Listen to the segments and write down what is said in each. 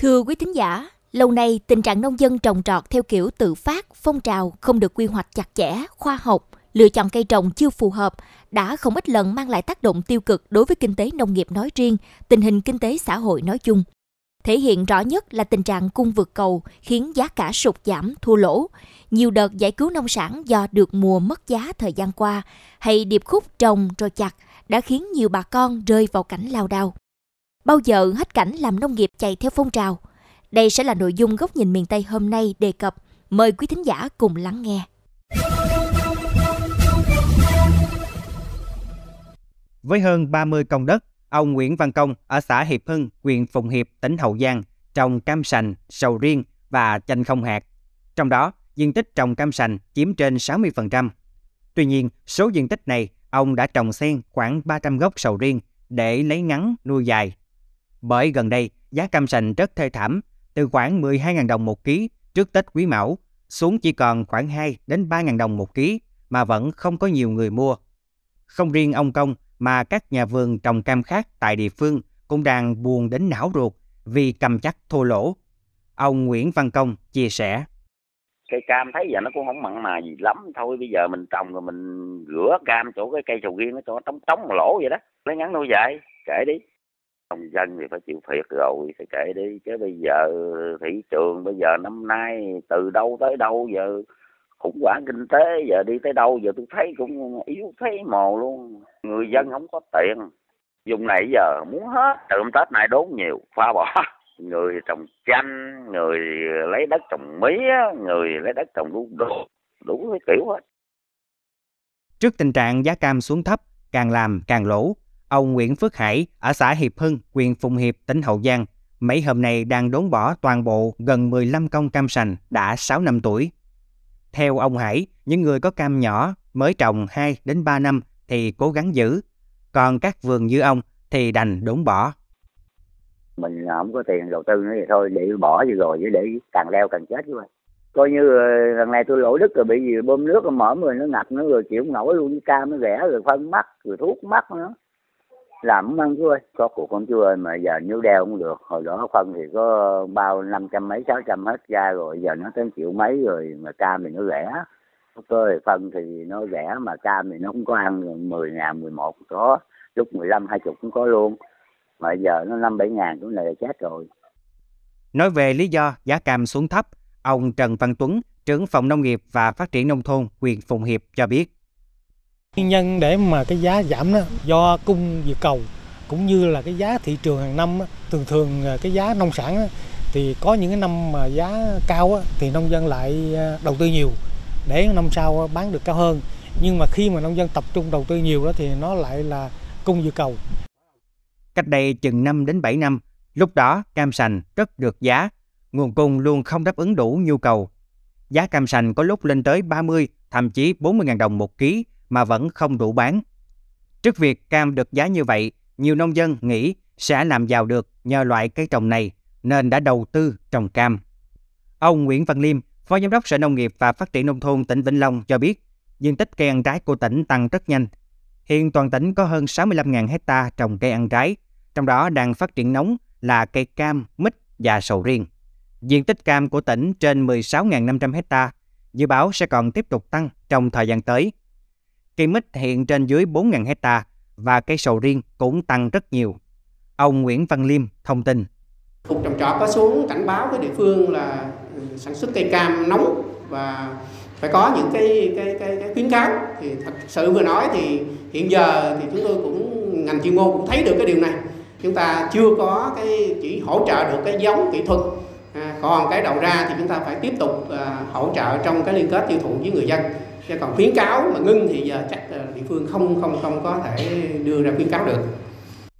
Thưa quý thính giả, lâu nay tình trạng nông dân trồng trọt theo kiểu tự phát, phong trào không được quy hoạch chặt chẽ, khoa học, lựa chọn cây trồng chưa phù hợp đã không ít lần mang lại tác động tiêu cực đối với kinh tế nông nghiệp nói riêng, tình hình kinh tế xã hội nói chung. Thể hiện rõ nhất là tình trạng cung vượt cầu khiến giá cả sụt giảm, thua lỗ. Nhiều đợt giải cứu nông sản do được mùa mất giá thời gian qua hay điệp khúc trồng rồi chặt đã khiến nhiều bà con rơi vào cảnh lao đao. Bao giờ hết cảnh làm nông nghiệp chạy theo phong trào? Đây sẽ là nội dung góc nhìn miền Tây hôm nay đề cập. Mời quý thính giả cùng lắng nghe. Với hơn 30 công đất, ông Nguyễn Văn Công ở xã Hiệp Hưng, huyện Phụng Hiệp, tỉnh Hậu Giang trồng cam sành, sầu riêng và chanh không hạt. Trong đó, diện tích trồng cam sành chiếm trên 60%. Tuy nhiên, số diện tích này ông đã trồng xen khoảng 300 gốc sầu riêng để lấy ngắn nuôi dài. Bởi gần đây, giá cam sành rất thê thảm, từ khoảng 12.000 đồng một ký trước Tết Quý Mão xuống chỉ còn khoảng 2 đến 3.000 đồng một ký mà vẫn không có nhiều người mua. Không riêng ông Công mà các nhà vườn trồng cam khác tại địa phương cũng đang buồn đến não ruột vì cầm chắc thua lỗ. Ông Nguyễn Văn Công chia sẻ. Cây cam thấy giờ nó cũng không mặn mà gì lắm thôi. Bây giờ mình trồng rồi mình rửa cam chỗ cái cây sầu riêng nó cho trống trống lỗ vậy đó. Lấy ngắn nuôi dài, kệ đi. Nông dân thì phải chịu thiệt rồi, phải kệ đi. Chứ bây giờ thị trường bây giờ năm nay từ đâu tới đâu giờ khủng hoảng kinh tế giờ đi tới đâu giờ tôi thấy cũng yếu thấy mồ luôn. Người dân không có tiền. Dùng này giờ muốn hết trộm tết này đốn nhiều pha bỏ. Người trồng chanh người lấy đất trồng mía người lấy đất trồng đủ đủ cái kiểu hết. Trước tình trạng giá cam xuống thấp càng làm càng lỗ ông Nguyễn Phước Hải ở xã Hiệp Hưng huyện Phụng Hiệp tỉnh Hậu Giang. Mấy hôm nay đang đốn bỏ toàn bộ gần 15 công cam sành đã 6 năm tuổi. Theo ông Hải, những người có cam nhỏ mới trồng 2 đến 3 năm thì cố gắng giữ, còn các vườn như ông thì đành đốn bỏ. Mình không có tiền đầu tư nữa thì thôi để bỏ gì rồi chứ để càng leo càng chết chứ coi như ờ, lần này tôi lỗ đức rồi bị gì bơm nước mở người nó ngập nó rồi chịu không nổi luôn cam nó rẻ rồi phân mắc rồi thuốc mắc nữa làm ăn chú ơi có của con chú ơi mà giờ nếu đeo cũng được. Hồi đó phân thì có bao năm trăm mấy, sáu trăm hết ra rồi. Giờ nó tới triệu mấy rồi mà cam thì nó rẻ. Cơ phân thì nó rẻ mà cam thì nó không có ăn mười ngàn, mười một có. Lúc mười lăm, hai chục cũng có luôn. Mà giờ nó năm, bảy ngàn cũng là chết rồi. Nói về lý do giá cam xuống thấp, ông Trần Văn Tuấn, trưởng phòng nông nghiệp và phát triển nông thôn, huyện Phụng Hiệp cho biết. Nguyên nhân để mà cái giá giảm đó do cung vượt cầu cũng như là cái giá thị trường hàng năm thường thường à, cái giá nông sản thì có những cái năm mà giá cao thì nông dân lại à, đầu tư nhiều để năm sau bán được cao hơn nhưng mà khi mà nông dân tập trung đầu tư nhiều đó thì nó lại là cung vượt cầu. Cách đây chừng 5 đến 7 năm, lúc đó cam sành rất được giá, nguồn cung luôn không đáp ứng đủ nhu cầu. Giá cam sành có lúc lên tới 30, thậm chí 40.000 đồng một ký mà vẫn không đủ bán. Trước việc cam được giá như vậy, nhiều nông dân nghĩ sẽ làm giàu được nhờ loại cây trồng này nên đã đầu tư trồng cam. Ông Nguyễn Văn Liêm, Phó Giám đốc Sở Nông nghiệp và Phát triển Nông thôn tỉnh Vĩnh Long cho biết, diện tích cây ăn trái của tỉnh tăng rất nhanh. Hiện toàn tỉnh có hơn 65.000 hecta trồng cây ăn trái, trong đó đang phát triển nóng là cây cam, mít và sầu riêng. Diện tích cam của tỉnh trên 16.500 hecta, dự báo sẽ còn tiếp tục tăng trong thời gian tới Cây mít hiện trên dưới 4.000 hecta và cây sầu riêng cũng tăng rất nhiều. Ông Nguyễn Văn Liêm thông tin. Cục trồng trọt có xuống cảnh báo với địa phương là ừ, sản xuất cây cam nóng và phải có những cái cái cái, cái khuyến cáo thì thật sự vừa nói thì hiện giờ thì chúng tôi cũng ngành chuyên môn cũng thấy được cái điều này chúng ta chưa có cái chỉ hỗ trợ được cái giống kỹ thuật à, còn cái đầu ra thì chúng ta phải tiếp tục à, hỗ trợ trong cái liên kết tiêu thụ với người dân chứ còn khuyến cáo mà ngưng thì giờ chắc địa phương không không không có thể đưa ra khuyến cáo được.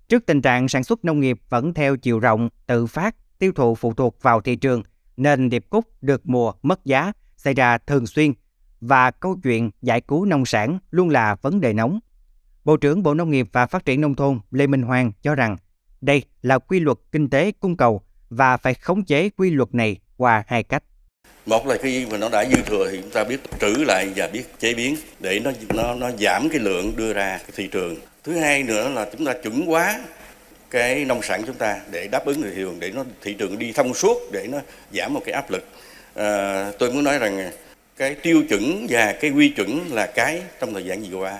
Trước tình trạng sản xuất nông nghiệp vẫn theo chiều rộng, tự phát, tiêu thụ phụ thuộc vào thị trường, nên điệp cúc được mùa mất giá xảy ra thường xuyên. Và câu chuyện giải cứu nông sản luôn là vấn đề nóng. Bộ trưởng Bộ Nông nghiệp và Phát triển Nông thôn Lê Minh Hoàng cho rằng đây là quy luật kinh tế cung cầu và phải khống chế quy luật này qua hai cách một là khi mà nó đã dư thừa thì chúng ta biết trữ lại và biết chế biến để nó nó nó giảm cái lượng đưa ra cái thị trường. Thứ hai nữa là chúng ta chuẩn hóa cái nông sản chúng ta để đáp ứng thị trường để nó thị trường đi thông suốt để nó giảm một cái áp lực. À, tôi muốn nói rằng cái tiêu chuẩn và cái quy chuẩn là cái trong thời gian vừa qua.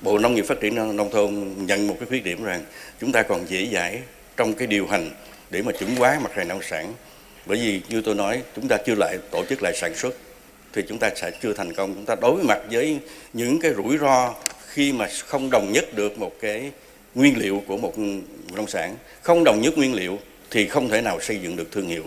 Bộ Nông nghiệp Phát triển Nông thôn nhận một cái khuyết điểm rằng chúng ta còn dễ dãi trong cái điều hành để mà chuẩn hóa mặt hàng nông sản. Bởi vì như tôi nói, chúng ta chưa lại tổ chức lại sản xuất thì chúng ta sẽ chưa thành công. Chúng ta đối mặt với những cái rủi ro khi mà không đồng nhất được một cái nguyên liệu của một nông sản, không đồng nhất nguyên liệu thì không thể nào xây dựng được thương hiệu.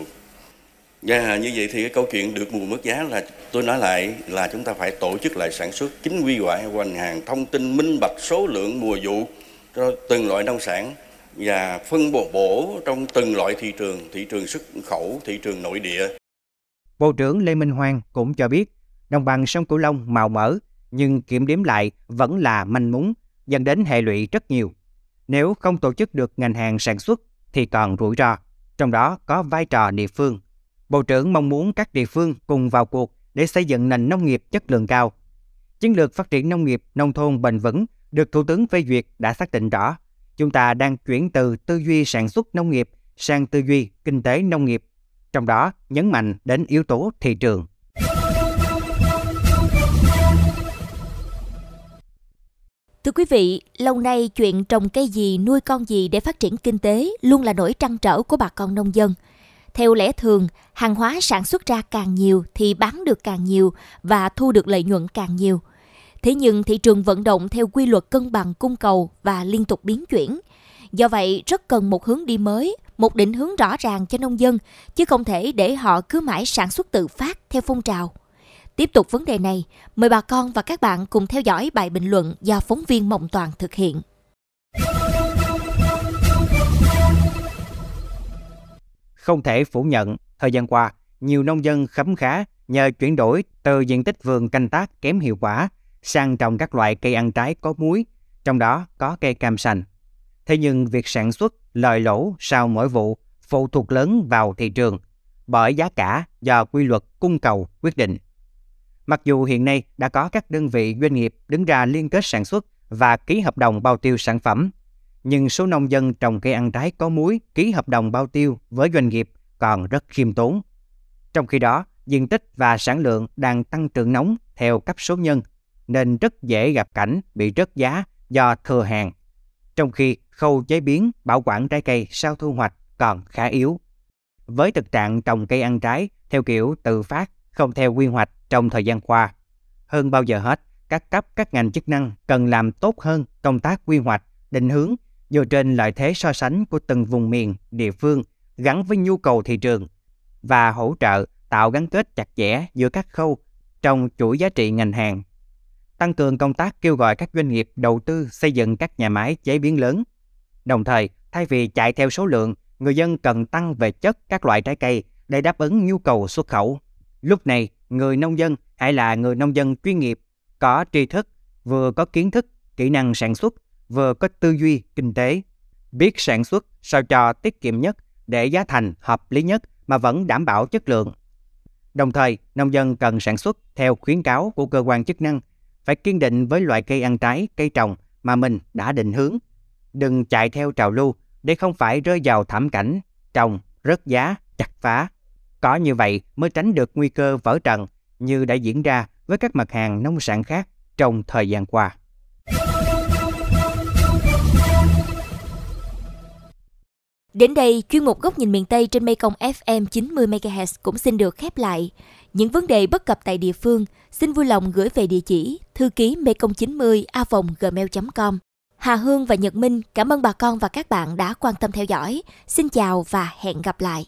Và như vậy thì cái câu chuyện được mùa mất giá là tôi nói lại là chúng ta phải tổ chức lại sản xuất chính quy hoạch hoành hàng thông tin minh bạch số lượng mùa vụ cho từng loại nông sản và phân bổ bổ trong từng loại thị trường, thị trường xuất khẩu, thị trường nội địa. Bộ trưởng Lê Minh Hoàng cũng cho biết, đồng bằng sông Cửu Long màu mỡ nhưng kiểm đếm lại vẫn là manh mún, dẫn đến hệ lụy rất nhiều. Nếu không tổ chức được ngành hàng sản xuất thì còn rủi ro, trong đó có vai trò địa phương. Bộ trưởng mong muốn các địa phương cùng vào cuộc để xây dựng nền nông nghiệp chất lượng cao. Chiến lược phát triển nông nghiệp nông thôn bền vững được Thủ tướng phê duyệt đã xác định rõ. Chúng ta đang chuyển từ tư duy sản xuất nông nghiệp sang tư duy kinh tế nông nghiệp, trong đó nhấn mạnh đến yếu tố thị trường. Thưa quý vị, lâu nay chuyện trồng cây gì, nuôi con gì để phát triển kinh tế luôn là nỗi trăn trở của bà con nông dân. Theo lẽ thường, hàng hóa sản xuất ra càng nhiều thì bán được càng nhiều và thu được lợi nhuận càng nhiều. Thế nhưng thị trường vận động theo quy luật cân bằng cung cầu và liên tục biến chuyển. Do vậy, rất cần một hướng đi mới, một định hướng rõ ràng cho nông dân, chứ không thể để họ cứ mãi sản xuất tự phát theo phong trào. Tiếp tục vấn đề này, mời bà con và các bạn cùng theo dõi bài bình luận do phóng viên Mộng Toàn thực hiện. Không thể phủ nhận, thời gian qua, nhiều nông dân khấm khá nhờ chuyển đổi từ diện tích vườn canh tác kém hiệu quả sang trồng các loại cây ăn trái có muối, trong đó có cây cam sành. Thế nhưng việc sản xuất lời lỗ sau mỗi vụ phụ thuộc lớn vào thị trường, bởi giá cả do quy luật cung cầu quyết định. Mặc dù hiện nay đã có các đơn vị doanh nghiệp đứng ra liên kết sản xuất và ký hợp đồng bao tiêu sản phẩm, nhưng số nông dân trồng cây ăn trái có muối ký hợp đồng bao tiêu với doanh nghiệp còn rất khiêm tốn. Trong khi đó, diện tích và sản lượng đang tăng trưởng nóng theo cấp số nhân, nên rất dễ gặp cảnh bị rớt giá do thừa hàng. Trong khi khâu chế biến, bảo quản trái cây sau thu hoạch còn khá yếu. Với thực trạng trồng cây ăn trái theo kiểu tự phát, không theo quy hoạch trong thời gian qua, hơn bao giờ hết, các cấp các ngành chức năng cần làm tốt hơn công tác quy hoạch, định hướng dựa trên lợi thế so sánh của từng vùng miền, địa phương gắn với nhu cầu thị trường và hỗ trợ tạo gắn kết chặt chẽ giữa các khâu trong chuỗi giá trị ngành hàng. Tăng cường công tác kêu gọi các doanh nghiệp đầu tư xây dựng các nhà máy chế biến lớn. Đồng thời, thay vì chạy theo số lượng, người dân cần tăng về chất các loại trái cây để đáp ứng nhu cầu xuất khẩu. Lúc này, người nông dân hay là người nông dân chuyên nghiệp có tri thức, vừa có kiến thức, kỹ năng sản xuất vừa có tư duy kinh tế, biết sản xuất sao cho tiết kiệm nhất để giá thành hợp lý nhất mà vẫn đảm bảo chất lượng. Đồng thời, nông dân cần sản xuất theo khuyến cáo của cơ quan chức năng, phải kiên định với loại cây ăn trái, cây trồng mà mình đã định hướng. Đừng chạy theo trào lưu để không phải rơi vào thảm cảnh trồng, rớt giá, chặt phá. Có như vậy mới tránh được nguy cơ vỡ trận như đã diễn ra với các mặt hàng nông sản khác trong thời gian qua. Đến đây, chuyên mục Góc nhìn miền Tây trên Mekong FM 90 MHz cũng xin được khép lại. Những vấn đề bất cập tại địa phương, xin vui lòng gửi về địa chỉ thư ký mekong 90 a gmail.com. Hà Hương và Nhật Minh cảm ơn bà con và các bạn đã quan tâm theo dõi. Xin chào và hẹn gặp lại.